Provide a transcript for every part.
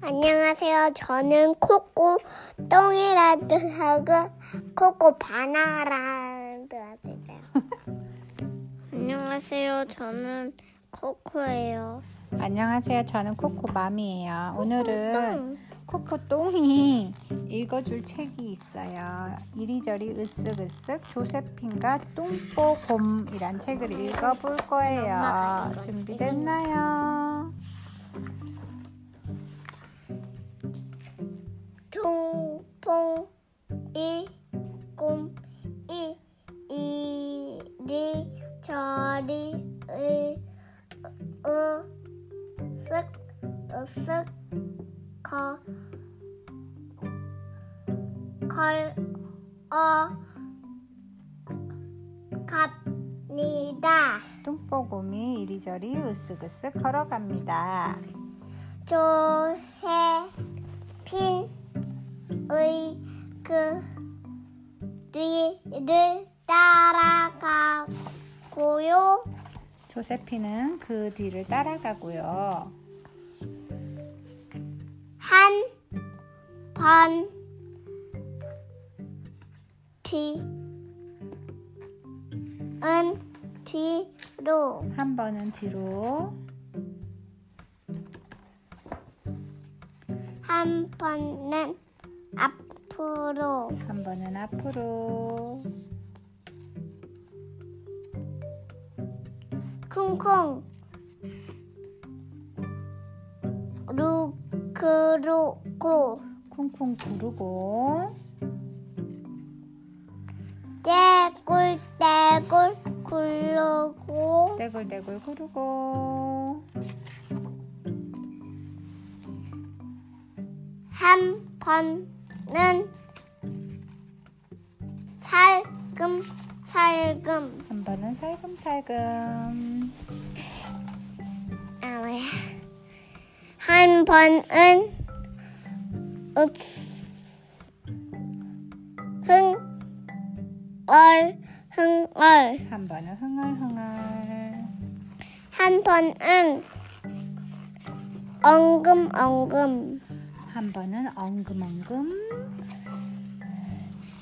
안녕하세요. 저는 코코 똥이라도 하고 코코 바나라도 하세요. 안녕하세요. 저는 코코예요. 안녕하세요. 저는 코코 맘이에요. 오늘은 코코 똥이 읽어줄 책이 있어요. 이리저리 으쓱으쓱 조세핀과 똥뽀곰이란 책을 읽어볼 거예요. 준비됐나요? 퉁퐁이 꼼이 이리 저리 으쓱 으쓱 거 걸, 어, 갑니다. 똥뽀곰이 이리저리 으쓱으쓱 걸어갑니다. 조세핀의 그 뒤를 따라가고요. 조세피는 그 뒤를 따라가고요. 한 번 뒤은 뒤로 한 번은 뒤로, 한 번은 앞으로. 한 번은 앞으로. 쿵쿵. 루크로고 쿵쿵 구르고. 떼굴떼굴 굴러고. 떼굴떼굴 구르고. 한 번 은 살금 살금. 한 번은 살금살금. 아 뭐야 한 번은 으 흥얼 흥얼. 한 번은 흥얼흥얼. 한 번은 엉금엉금 한 번은 엉금엉금.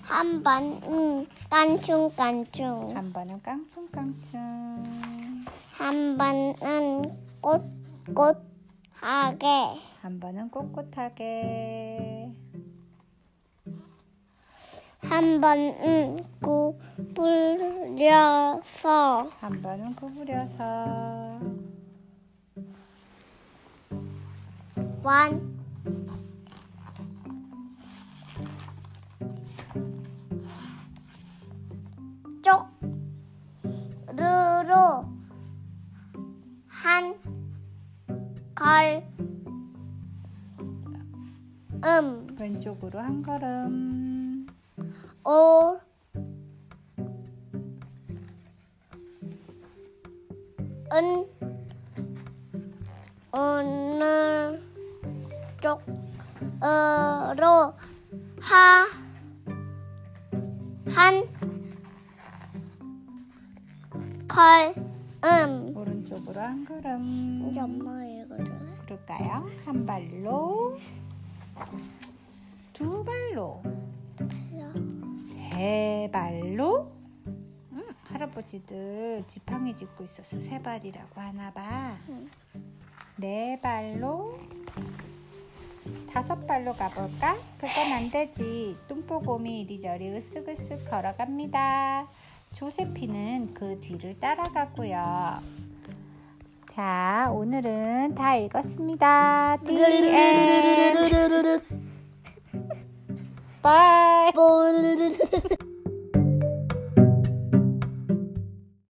한 번은 깐충깐충. 한 번은 깡충깡충. 한 번은 꼿꼿하게. 한 번은 꼿꼿하게. 한 번은 구부려서. 한 번은 구부려서. 완 걸음. 왼쪽으로 한 걸음. 오 은, 어느 쪽으로. 하, 한, 걸 음. 오른쪽으로 한 걸음 이제 엄마가 읽어줘. 그럴까요? 한 발로 두 발로 세 발로 음, 할아버지들 지팡이 짚고 있어서 세 발이라고 하나 봐. 응. 네 발로 다섯 발로 가볼까? 그건 안 되지. 뚱보곰이 이리저리 으쓱으쓱 걸어갑니다. 조세피는 그 뒤를 따라가고요. 자, 오늘은 다 읽었습니다. Bye. 볼.